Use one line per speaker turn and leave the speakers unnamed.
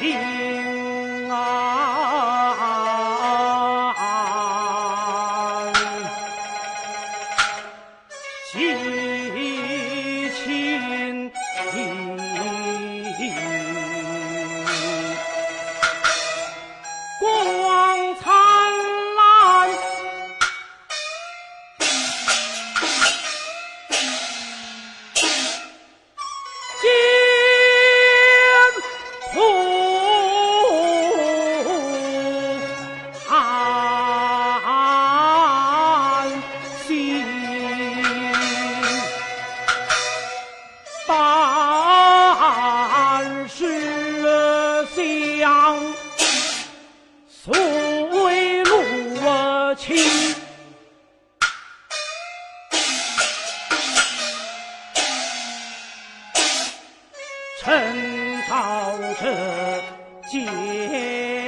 一亲。陈朝者见